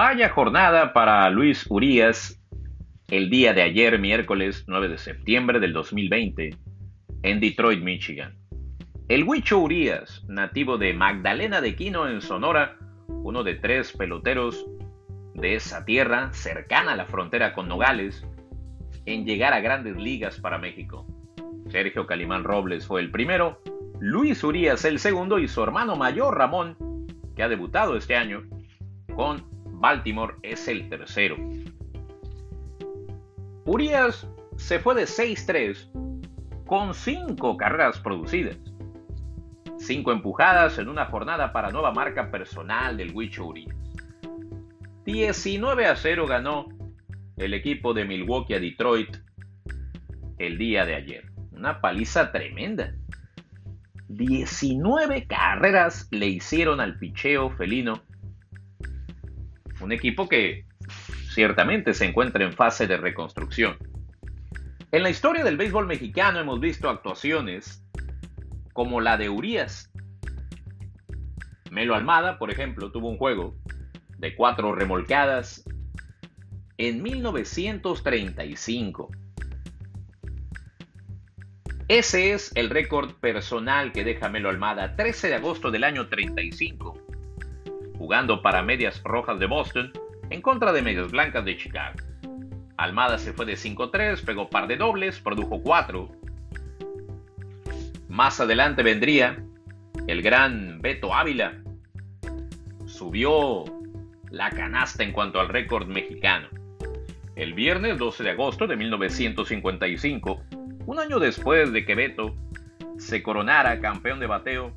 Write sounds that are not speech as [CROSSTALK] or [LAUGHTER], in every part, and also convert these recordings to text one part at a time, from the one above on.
Vaya jornada para Luis Urías el día de ayer, miércoles 9 de septiembre del 2020, en Detroit, Michigan. El Huicho Urías, nativo de Magdalena de Quino en Sonora, uno de tres peloteros de esa tierra cercana a la frontera con Nogales, en llegar a grandes ligas para México. Sergio Calimán Robles fue el primero, Luis Urías el segundo y su hermano mayor Ramón, que ha debutado este año con Baltimore, es el tercero. Urias se fue de 6-3 con 5 carreras producidas. 5 empujadas en una jornada para nueva marca personal del Huicho Urias. 19 a 0 ganó el equipo de Milwaukee a Detroit el día de ayer. Una paliza tremenda. 19 carreras le hicieron al picheo felino. Un equipo que ciertamente se encuentra en fase de reconstrucción. En la historia del béisbol mexicano hemos visto actuaciones como la de Urias. Melo Almada, por ejemplo, tuvo un juego de cuatro remolcadas en 1935. Ese es el récord personal que deja Melo Almada 13 de agosto del año 35, jugando para Medias Rojas de Boston en contra de Medias Blancas de Chicago. Almada se fue de 5-3, pegó par de dobles, produjo 4. Más adelante vendría el gran Beto Ávila. Subió la canasta en cuanto al récord mexicano. El viernes 12 de agosto de 1955, un año después de que Beto se coronara campeón de bateo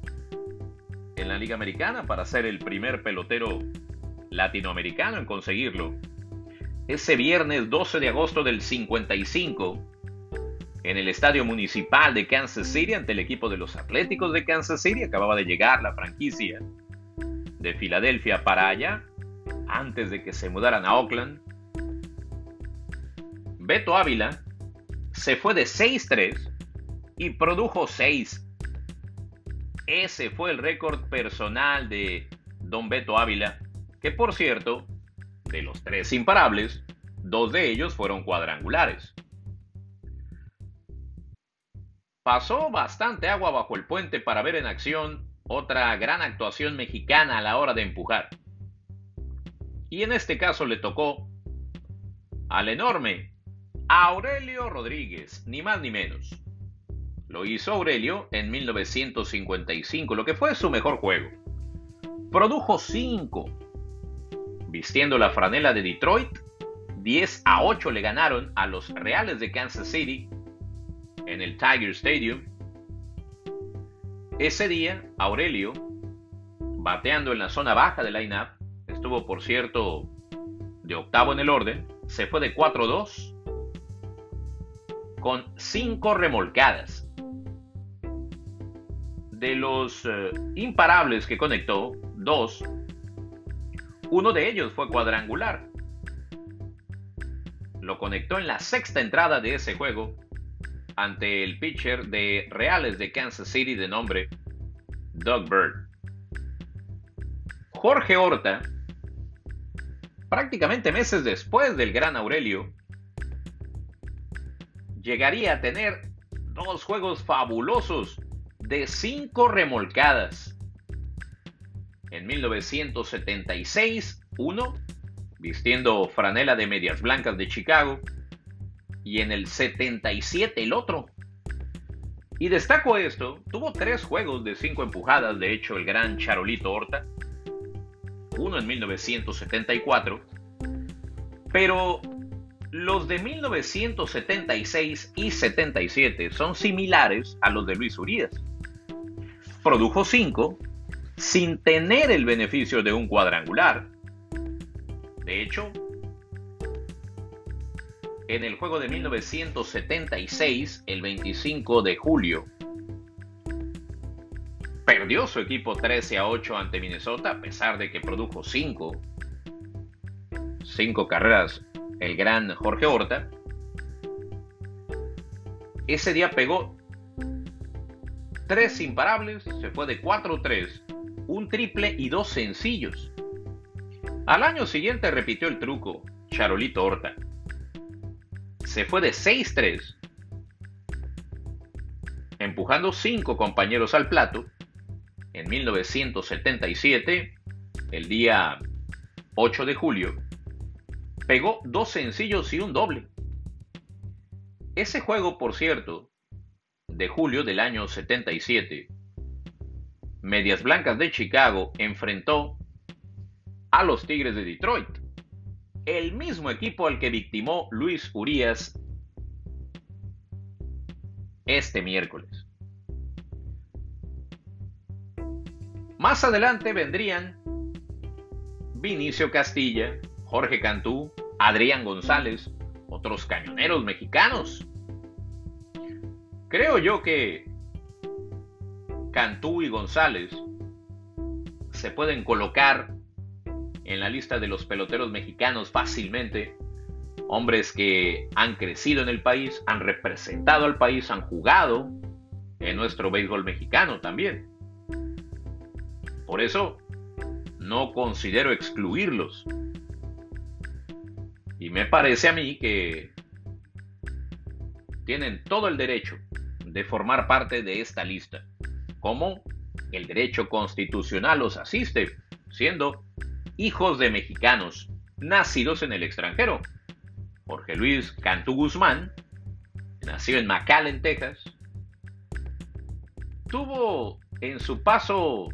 en la Liga Americana para ser el primer pelotero latinoamericano en conseguirlo. Ese viernes 12 de agosto del 55, en el Estadio Municipal de Kansas City ante el equipo de los Atléticos de Kansas City, acababa de llegar la franquicia de Filadelfia para allá, antes de que se mudaran a Oakland. Beto Ávila se fue de 6-3 y produjo 6. Ese fue el récord personal de Don Beto Ávila, que por cierto, de los tres imparables, dos de ellos fueron cuadrangulares. Pasó bastante agua bajo el puente para ver en acción otra gran actuación mexicana a la hora de empujar. Y en este caso le tocó al enorme Aurelio Rodríguez, ni más ni menos. Lo hizo Aurelio en 1955, lo que fue su mejor juego. Produjo 5. Vistiendo la franela de Detroit, 10 a 8 le ganaron a los Reales de Kansas City en el Tiger Stadium. Ese día, Aurelio, bateando en la zona baja del line-up, estuvo por cierto de octavo en el orden, se fue de 4-2 con cinco remolcadas. De los eh, imparables que conectó, dos, uno de ellos fue cuadrangular. Lo conectó en la sexta entrada de ese juego ante el pitcher de Reales de Kansas City de nombre Doug Bird. Jorge Horta, prácticamente meses después del gran Aurelio, llegaría a tener dos juegos fabulosos de cinco remolcadas. En 1976, uno, vistiendo franela de medias blancas de Chicago, y en el 77 el otro. Y destaco esto, tuvo tres juegos de cinco empujadas, de hecho el gran Charolito Horta, uno en 1974, pero los de 1976 y 77 son similares a los de Luis Urias. Produjo 5 sin tener el beneficio de un cuadrangular. De hecho, en el juego de 1976, el 25 de julio, perdió su equipo 13 a 8 ante Minnesota a pesar de que produjo 5 cinco carreras el gran Jorge Horta, ese día pegó tres imparables, se fue de 4-3, un triple y dos sencillos. Al año siguiente repitió el truco, Charolito Horta. Se fue de 6-3, empujando cinco compañeros al plato. En 1977, el día 8 de julio, pegó dos sencillos y un doble. Ese juego, por cierto, de julio del año 77, Medias Blancas de Chicago enfrentó a los Tigres de Detroit, el mismo equipo al que victimó Luis Urias este miércoles. Más adelante vendrían Vinicio Castilla, Jorge Cantú, Adrián González, otros cañoneros mexicanos. Creo yo que Cantú y González se pueden colocar en la lista de los peloteros mexicanos fácilmente. Hombres que han crecido en el país, han representado al país, han jugado en nuestro béisbol mexicano también. Por eso, no considero excluirlos. Y me parece a mí que tienen todo el derecho de formar parte de esta lista, como el derecho constitucional los asiste, siendo hijos de mexicanos nacidos en el extranjero. Jorge Luis Cantú Guzmán nació en McAllen, Texas. Tuvo en su paso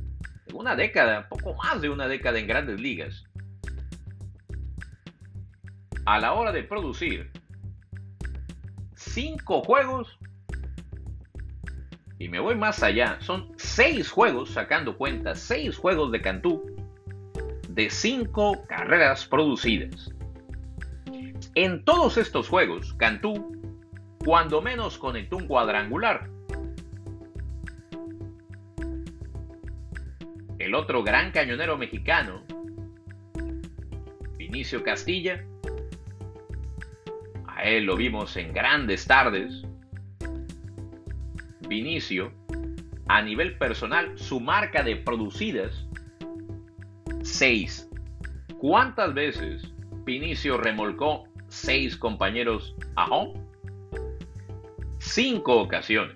una década, poco más de una década en grandes ligas. A la hora de producir cinco juegos, y me voy más allá, son seis juegos, sacando cuenta, seis juegos de Cantú de cinco carreras producidas. En todos estos juegos, Cantú, cuando menos conectó un cuadrangular. El otro gran cañonero mexicano, Vinicio Castilla, a él lo vimos en grandes tardes. Vinicio, a nivel personal, su marca de producidas 6. ¿Cuántas veces Vinicio remolcó seis compañeros a home? Cinco ocasiones.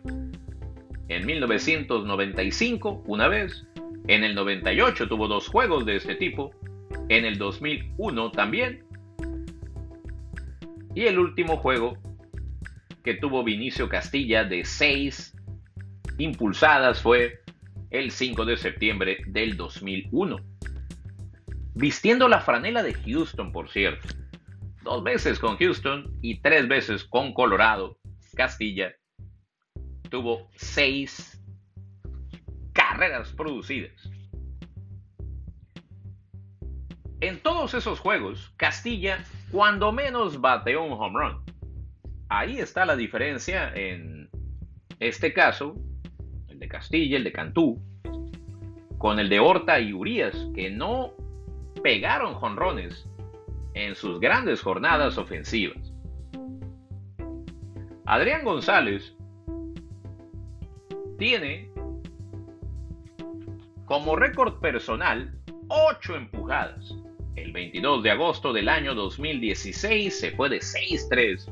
En 1995, una vez. En el 98 tuvo dos juegos de este tipo. En el 2001 también. Y el último juego que tuvo Vinicio Castilla de seis impulsadas fue el 5 de septiembre del 2001 vistiendo la franela de Houston, por cierto. Dos veces con Houston y tres veces con Colorado, Castilla. Tuvo seis carreras producidas. En todos esos juegos, Castilla cuando menos bateó un home run. Ahí está la diferencia en este caso, de Castilla, el de Cantú, con el de Horta y Urias, que no pegaron jonrones en sus grandes jornadas ofensivas. Adrián González tiene como récord personal 8 empujadas. El 22 de agosto del año 2016 se fue de 6-3.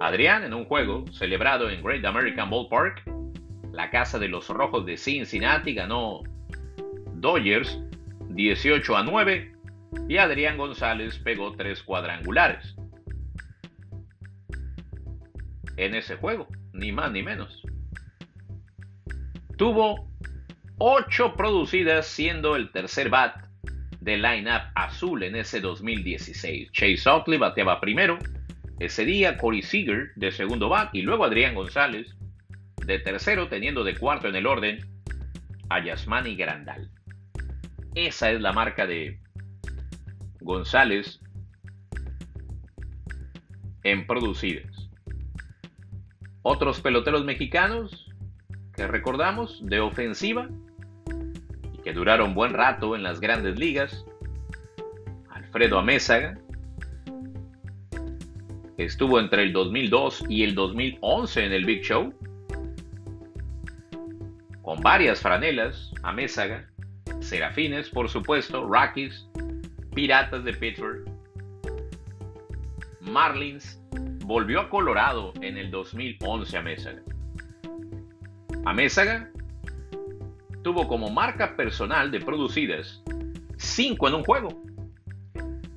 Adrián en un juego celebrado en Great American Ballpark, la casa de los Rojos de Cincinnati ganó Dodgers 18 a 9 y Adrián González pegó tres cuadrangulares. En ese juego, ni más ni menos. Tuvo 8 producidas siendo el tercer bat del line-up azul en ese 2016. Chase Otley bateaba primero, ese día Corey Seager de segundo bat y luego Adrián González de tercero teniendo de cuarto en el orden a Yasmani Grandal. Esa es la marca de González en producidas. Otros peloteros mexicanos que recordamos de ofensiva y que duraron buen rato en las grandes ligas. Alfredo Amézaga estuvo entre el 2002 y el 2011 en el Big Show con varias franelas Amézaga Serafines, por supuesto, Rockies, Piratas de Pittsburgh. Marlins volvió a Colorado en el 2011 a Mésaga. A Mésaga tuvo como marca personal de producidas 5 en un juego.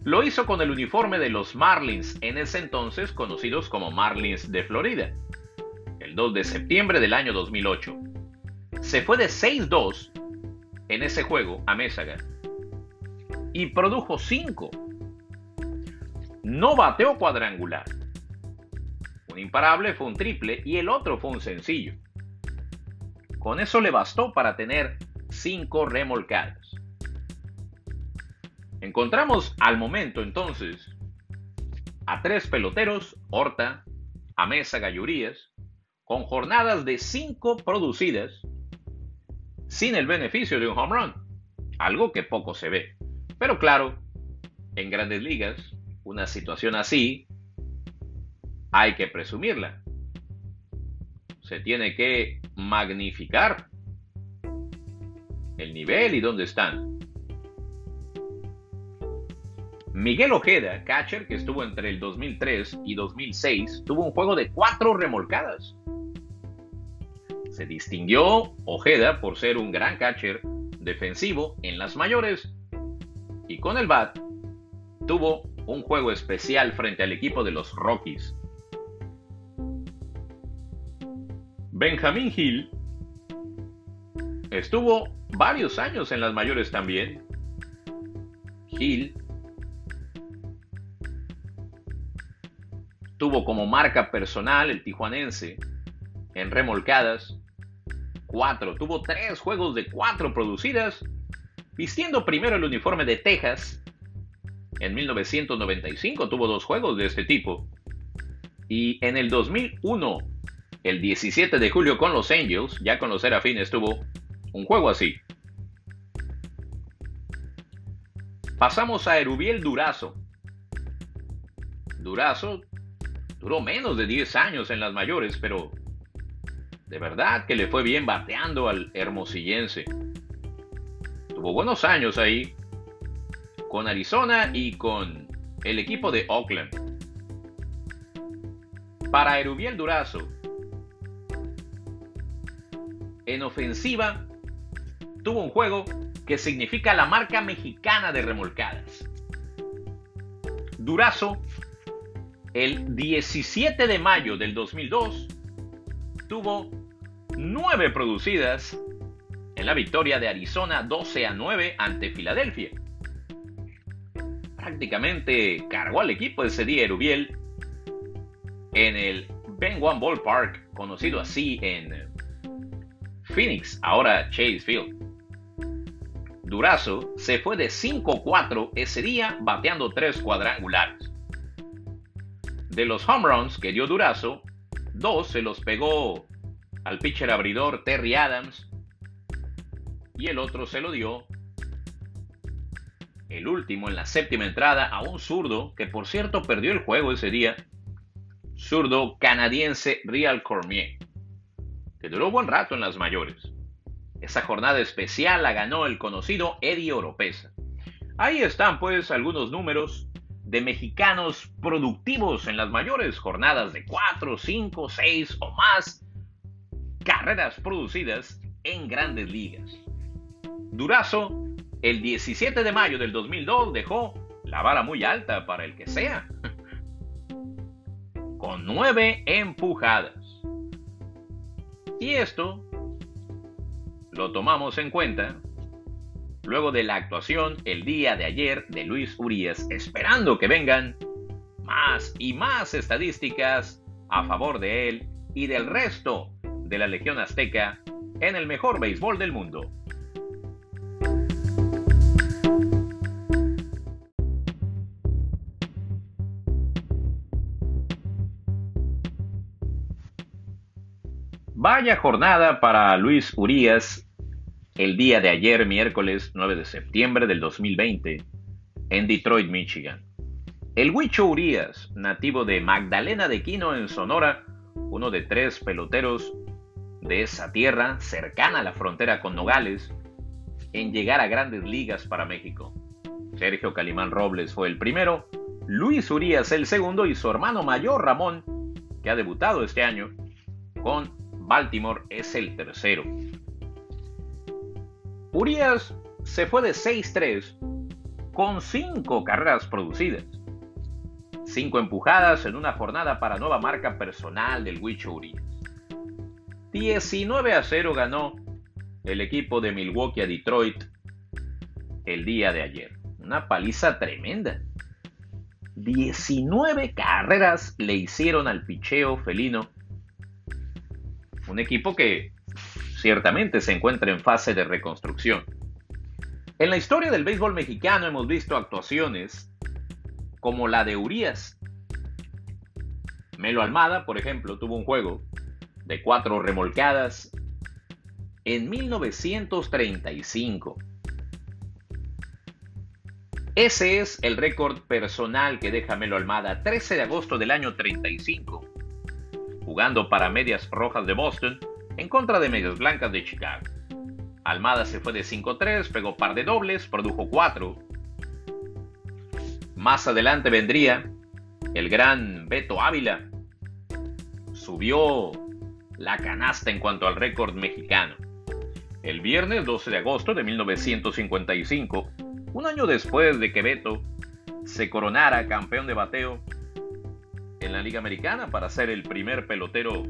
Lo hizo con el uniforme de los Marlins, en ese entonces conocidos como Marlins de Florida, el 2 de septiembre del año 2008. Se fue de 6-2 en ese juego a Mésaga y produjo 5. No bateó cuadrangular. Un imparable fue un triple y el otro fue un sencillo. Con eso le bastó para tener 5 remolcadas. Encontramos al momento entonces a tres peloteros, Horta, Amesa Gallurías, con jornadas de 5 producidas sin el beneficio de un home run, algo que poco se ve. Pero claro, en grandes ligas, una situación así hay que presumirla. Se tiene que magnificar el nivel y dónde están. Miguel Ojeda, catcher que estuvo entre el 2003 y 2006, tuvo un juego de cuatro remolcadas. Se distinguió Ojeda por ser un gran catcher defensivo en las mayores y con el bat tuvo un juego especial frente al equipo de los Rockies. Benjamin Hill estuvo varios años en las mayores también. Hill tuvo como marca personal el tijuanense en remolcadas tuvo tres juegos de cuatro producidas, vistiendo primero el uniforme de Texas. En 1995 tuvo dos juegos de este tipo. Y en el 2001, el 17 de julio con los Angels, ya con los Serafines, tuvo un juego así. Pasamos a Erubiel Durazo. Durazo duró menos de 10 años en las mayores, pero de verdad que le fue bien bateando al hermosillense. Tuvo buenos años ahí con Arizona y con el equipo de Oakland. Para Erubiel Durazo, en ofensiva, tuvo un juego que significa la marca mexicana de remolcadas. Durazo, el 17 de mayo del 2002, tuvo 9 producidas en la victoria de Arizona 12 a 9 ante Filadelfia. Prácticamente cargó al equipo ese día Erubiel en el Ben One Ballpark, conocido así en Phoenix, ahora Chase Field. Durazo se fue de 5-4 ese día bateando 3 cuadrangulares. De los home runs que dio Durazo, dos se los pegó al pitcher abridor Terry Adams y el otro se lo dio el último en la séptima entrada a un zurdo que por cierto perdió el juego ese día, zurdo canadiense Real Cormier, que duró buen rato en las mayores. Esa jornada especial la ganó el conocido Eddie Oropesa. Ahí están pues algunos números de mexicanos productivos en las mayores jornadas de 4, 5, 6 o más carreras producidas en grandes ligas. Durazo, el 17 de mayo del 2002 dejó la vara muy alta para el que sea, [LAUGHS] con nueve empujadas. Y esto lo tomamos en cuenta luego de la actuación el día de ayer de Luis Urias, esperando que vengan más y más estadísticas a favor de él y del resto de la Legión Azteca en el mejor béisbol del mundo. Vaya jornada para Luis Urias el día de ayer, miércoles 9 de septiembre del 2020, en Detroit, Michigan. El Huicho Urias, nativo de Magdalena de Quino en Sonora, uno de tres peloteros de esa tierra cercana a la frontera con Nogales en llegar a grandes ligas para México. Sergio Calimán Robles fue el primero, Luis Urias el segundo y su hermano mayor Ramón, que ha debutado este año con Baltimore, es el tercero. Urias se fue de 6-3 con 5 carreras producidas. 5 empujadas en una jornada para nueva marca personal del Huicho Urias. 19 a 0 ganó el equipo de Milwaukee a Detroit el día de ayer. Una paliza tremenda. 19 carreras le hicieron al picheo felino. Un equipo que ciertamente se encuentra en fase de reconstrucción. En la historia del béisbol mexicano hemos visto actuaciones como la de Urias. Melo Almada, por ejemplo, tuvo un juego de cuatro remolcadas en 1935. Ese es el récord personal que deja Melo Almada 13 de agosto del año 35, jugando para Medias Rojas de Boston en contra de Medias Blancas de Chicago. Almada se fue de 5-3, pegó par de dobles, produjo 4. Más adelante vendría el gran Beto Ávila. Subió la canasta en cuanto al récord mexicano. El viernes 12 de agosto de 1955, un año después de que Beto se coronara campeón de bateo en la Liga Americana para ser el primer pelotero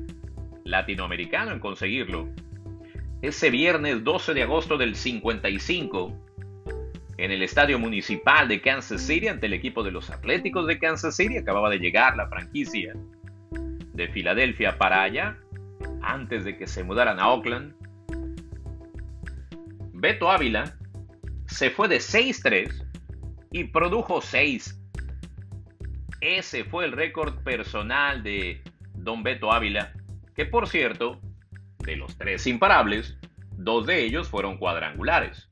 latinoamericano en conseguirlo, ese viernes 12 de agosto del 55, en el Estadio Municipal de Kansas City ante el equipo de los Atléticos de Kansas City, acababa de llegar la franquicia de Filadelfia para allá, antes de que se mudaran a Oakland. Beto Ávila se fue de 6-3 y produjo 6. Ese fue el récord personal de Don Beto Ávila, que por cierto, de los tres imparables, dos de ellos fueron cuadrangulares.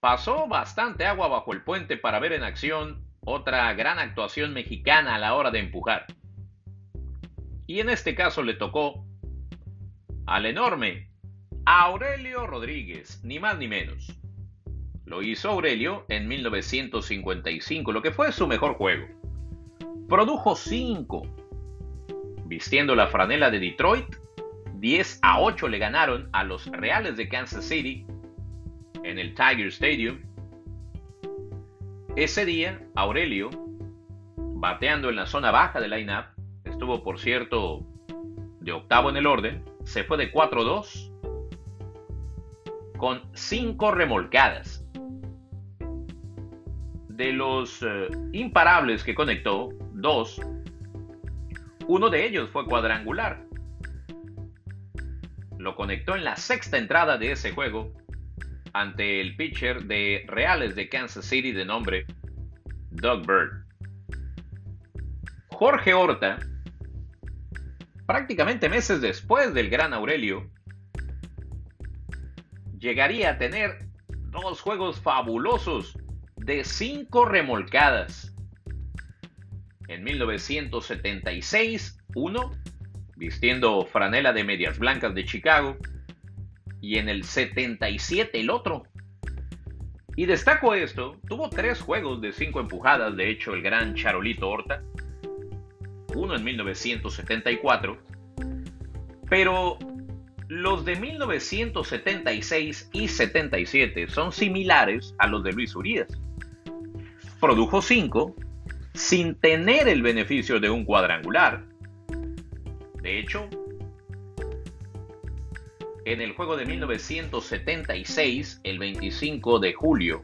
Pasó bastante agua bajo el puente para ver en acción otra gran actuación mexicana a la hora de empujar. Y en este caso le tocó al enorme Aurelio Rodríguez, ni más ni menos. Lo hizo Aurelio en 1955, lo que fue su mejor juego. Produjo 5. Vistiendo la franela de Detroit, 10 a 8 le ganaron a los Reales de Kansas City en el Tiger Stadium. Ese día, Aurelio, bateando en la zona baja del line-up, por cierto de octavo en el orden, se fue de 4-2 con 5 remolcadas. De los eh, imparables que conectó, dos, uno de ellos fue cuadrangular. Lo conectó en la sexta entrada de ese juego ante el pitcher de Reales de Kansas City de nombre Doug Bird. Jorge Horta prácticamente meses después del gran Aurelio, llegaría a tener dos juegos fabulosos de cinco remolcadas. En 1976, uno, vistiendo franela de medias blancas de Chicago, y en el 77 el otro. Y destaco esto, tuvo tres juegos de cinco empujadas, de hecho el gran Charolito Horta, uno en 1974, pero los de 1976 y 77 son similares a los de Luis Urias. Produjo 5 sin tener el beneficio de un cuadrangular. De hecho, en el juego de 1976, el 25 de julio,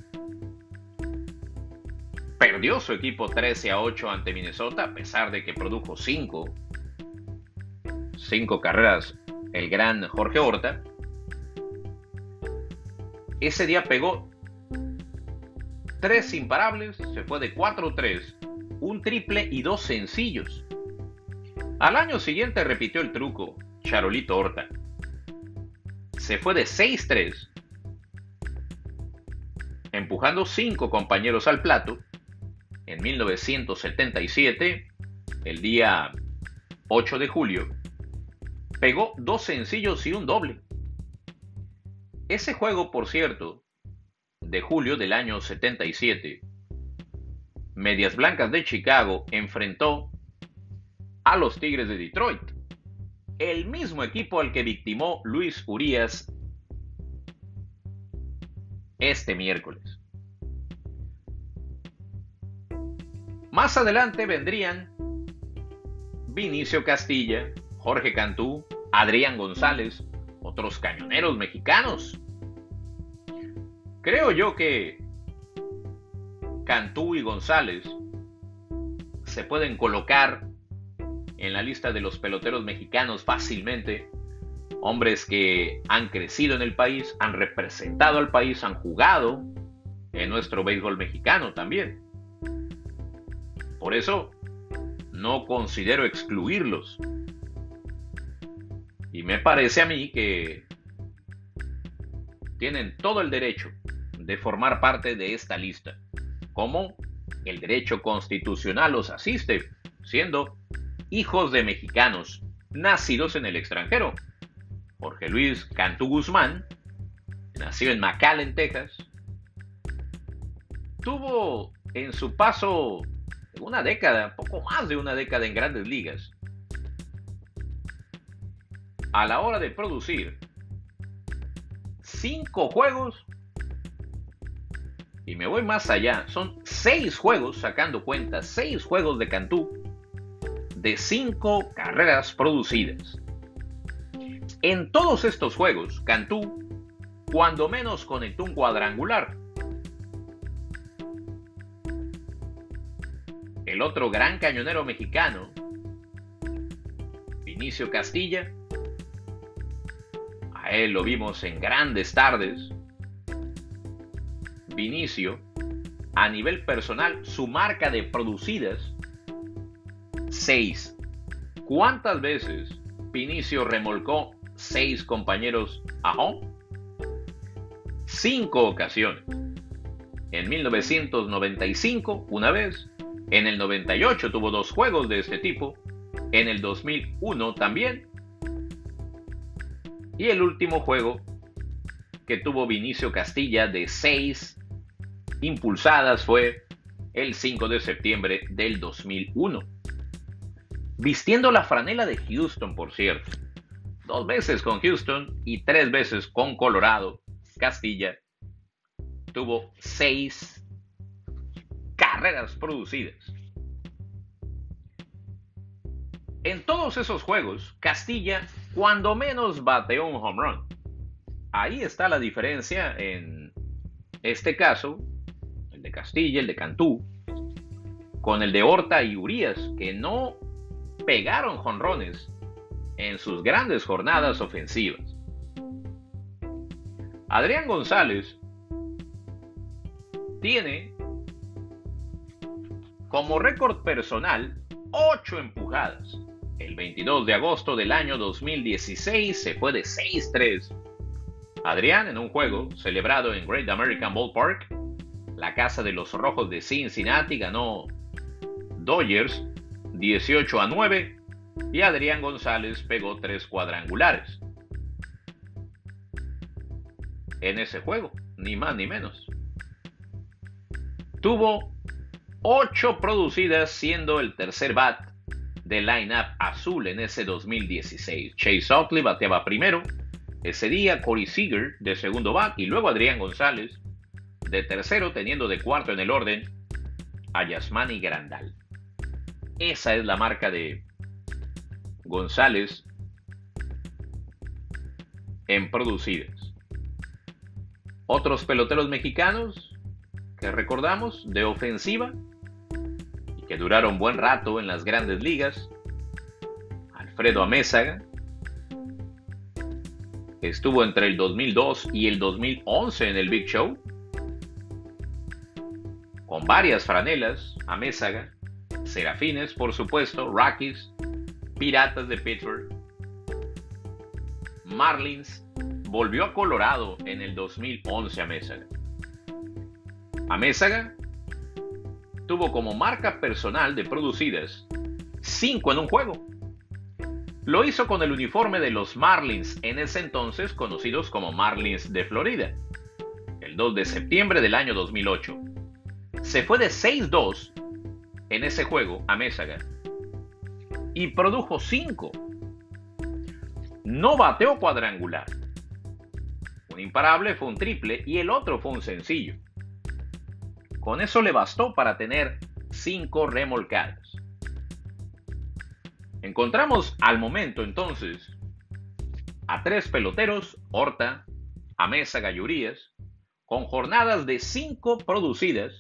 perdió su equipo 13 a 8 ante Minnesota, a pesar de que produjo 5 cinco carreras el gran Jorge Horta. Ese día pegó tres imparables, se fue de 4-3, un triple y dos sencillos. Al año siguiente repitió el truco, Charolito Horta. Se fue de 6-3, empujando cinco compañeros al plato en 1977, el día 8 de julio, pegó dos sencillos y un doble. Ese juego, por cierto, de julio del año 77, Medias Blancas de Chicago enfrentó a los Tigres de Detroit, el mismo equipo al que victimó Luis Urias este miércoles. Más adelante vendrían Vinicio Castilla, Jorge Cantú, Adrián González, otros cañoneros mexicanos. Creo yo que Cantú y González se pueden colocar en la lista de los peloteros mexicanos fácilmente. Hombres que han crecido en el país, han representado al país, han jugado en nuestro béisbol mexicano también. Por eso no considero excluirlos. Y me parece a mí que tienen todo el derecho de formar parte de esta lista, como el derecho constitucional los asiste, siendo hijos de mexicanos nacidos en el extranjero. Jorge Luis Cantú Guzmán, nacido en McAllen, Texas, tuvo en su paso una década, poco más de una década en grandes ligas, a la hora de producir cinco juegos, y me voy más allá, son seis juegos, sacando cuenta, seis juegos de Cantú de cinco carreras producidas. En todos estos juegos, Cantú, cuando menos conectó un cuadrangular. El otro gran cañonero mexicano, Vinicio Castilla, a él lo vimos en grandes tardes. Vinicio, a nivel personal, su marca de producidas 6. ¿Cuántas veces Vinicio remolcó seis compañeros a home? Cinco ocasiones. En 1995, una vez. En el 98 tuvo dos juegos de este tipo. En el 2001 también. Y el último juego que tuvo Vinicio Castilla de seis impulsadas fue el 5 de septiembre del 2001 vistiendo la franela de Houston, por cierto. Dos veces con Houston y tres veces con Colorado. Castilla tuvo seis producidas. En todos esos juegos, Castilla cuando menos bateó un home run. Ahí está la diferencia en este caso, el de Castilla, el de Cantú, con el de Horta y Urias, que no pegaron jonrones en sus grandes jornadas ofensivas. Adrián González tiene como récord personal 8 empujadas. El 22 de agosto del año 2016 se fue de 6-3. Adrián en un juego celebrado en Great American Ballpark, la casa de los Rojos de Cincinnati ganó Dodgers 18 a 9 y Adrián González pegó tres cuadrangulares. En ese juego, ni más ni menos. Tuvo 8 producidas siendo el tercer bat del line-up azul en ese 2016. Chase Oakley bateaba primero. Ese día Corey Seager de segundo bat y luego Adrián González de tercero teniendo de cuarto en el orden a Yasmani Grandal. Esa es la marca de González en producidas. Otros peloteros mexicanos que recordamos de ofensiva que duraron buen rato en las grandes ligas. Alfredo Amézaga estuvo entre el 2002 y el 2011 en el Big Show con varias franelas, Amézaga, Serafines, por supuesto, Rockies, Piratas de Pittsburgh, Marlins, volvió a Colorado en el 2011 a Mésaga. Tuvo como marca personal de producidas 5 en un juego. Lo hizo con el uniforme de los Marlins, en ese entonces conocidos como Marlins de Florida. El 2 de septiembre del año 2008. Se fue de 6-2 en ese juego a Mésaga y produjo 5. No bateó cuadrangular. Un imparable fue un triple y el otro fue un sencillo. Con eso le bastó para tener 5 remolcadas. Encontramos al momento entonces a tres peloteros, Horta, Amesa Gallurías, con jornadas de 5 producidas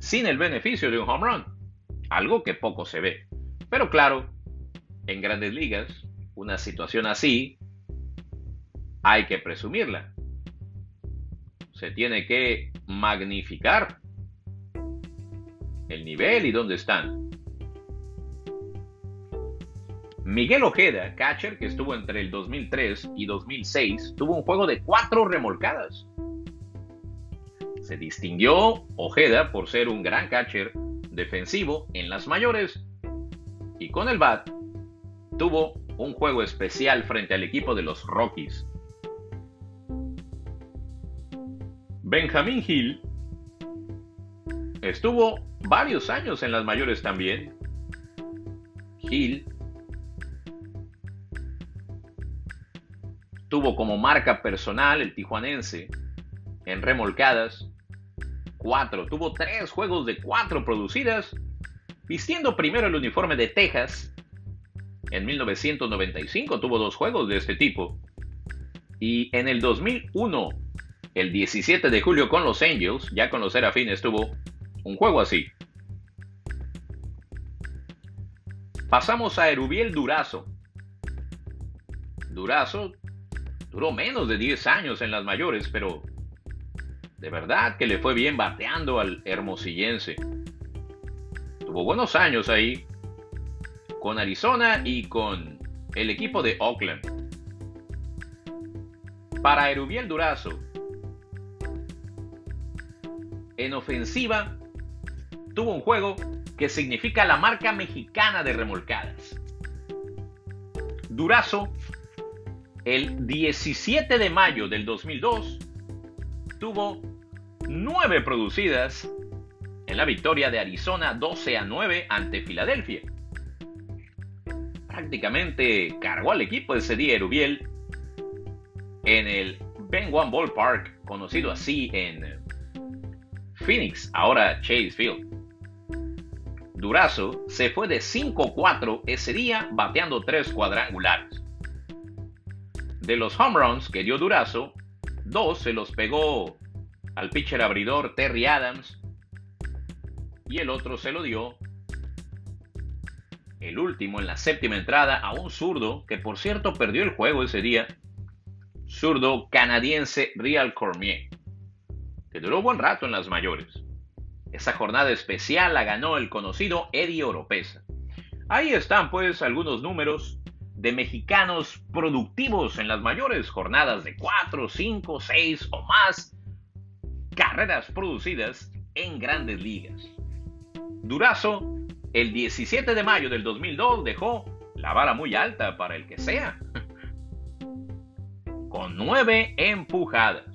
sin el beneficio de un home run, algo que poco se ve. Pero claro, en grandes ligas, una situación así hay que presumirla. Se tiene que magnificar el nivel y dónde están. Miguel Ojeda, catcher que estuvo entre el 2003 y 2006, tuvo un juego de cuatro remolcadas. Se distinguió Ojeda por ser un gran catcher defensivo en las mayores y con el bat tuvo un juego especial frente al equipo de los Rockies. Benjamin Hill estuvo varios años en las mayores también. Hill tuvo como marca personal el tijuanense en remolcadas. Cuatro, tuvo tres juegos de cuatro producidas, vistiendo primero el uniforme de Texas. En 1995 tuvo dos juegos de este tipo. Y en el 2001, el 17 de julio con los Angels, ya con los Serafines, tuvo un juego así. Pasamos a Erubiel Durazo. Durazo Duró menos de 10 años en las mayores, pero de verdad que le fue bien bateando al hermosillense. Tuvo buenos años ahí, con Arizona y con el equipo de Oakland. Para Erubiel Durazo, en ofensiva, tuvo un juego que significa la marca mexicana de remolcadas. Durazo el 17 de mayo del 2002 tuvo nueve producidas en la victoria de Arizona 12 a 9 ante Filadelfia. Prácticamente cargó al equipo ese día Erubiel en el Ben One Ballpark, conocido así en Phoenix, ahora Chase Field. Durazo se fue de 5-4 ese día bateando tres cuadrangulares. De los home runs que dio Durazo, dos se los pegó al pitcher abridor Terry Adams y el otro se lo dio el último en la séptima entrada a un zurdo que por cierto perdió el juego ese día, zurdo canadiense Real Cormier, que duró buen rato en las mayores. Esa jornada especial la ganó el conocido Eddie Oropesa. Ahí están pues algunos números de mexicanos productivos en las mayores jornadas de 4, 5, 6 o más carreras producidas en grandes ligas. Durazo, el 17 de mayo del 2002 dejó la vara muy alta para el que sea, [LAUGHS] con 9 empujadas.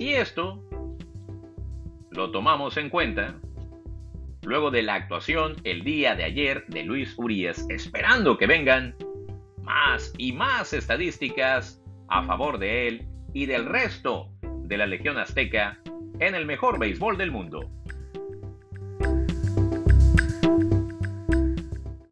Y esto lo tomamos en cuenta luego de la actuación el día de ayer de Luis Urias, esperando que vengan más y más estadísticas a favor de él y del resto de la Legión Azteca en el mejor béisbol del mundo.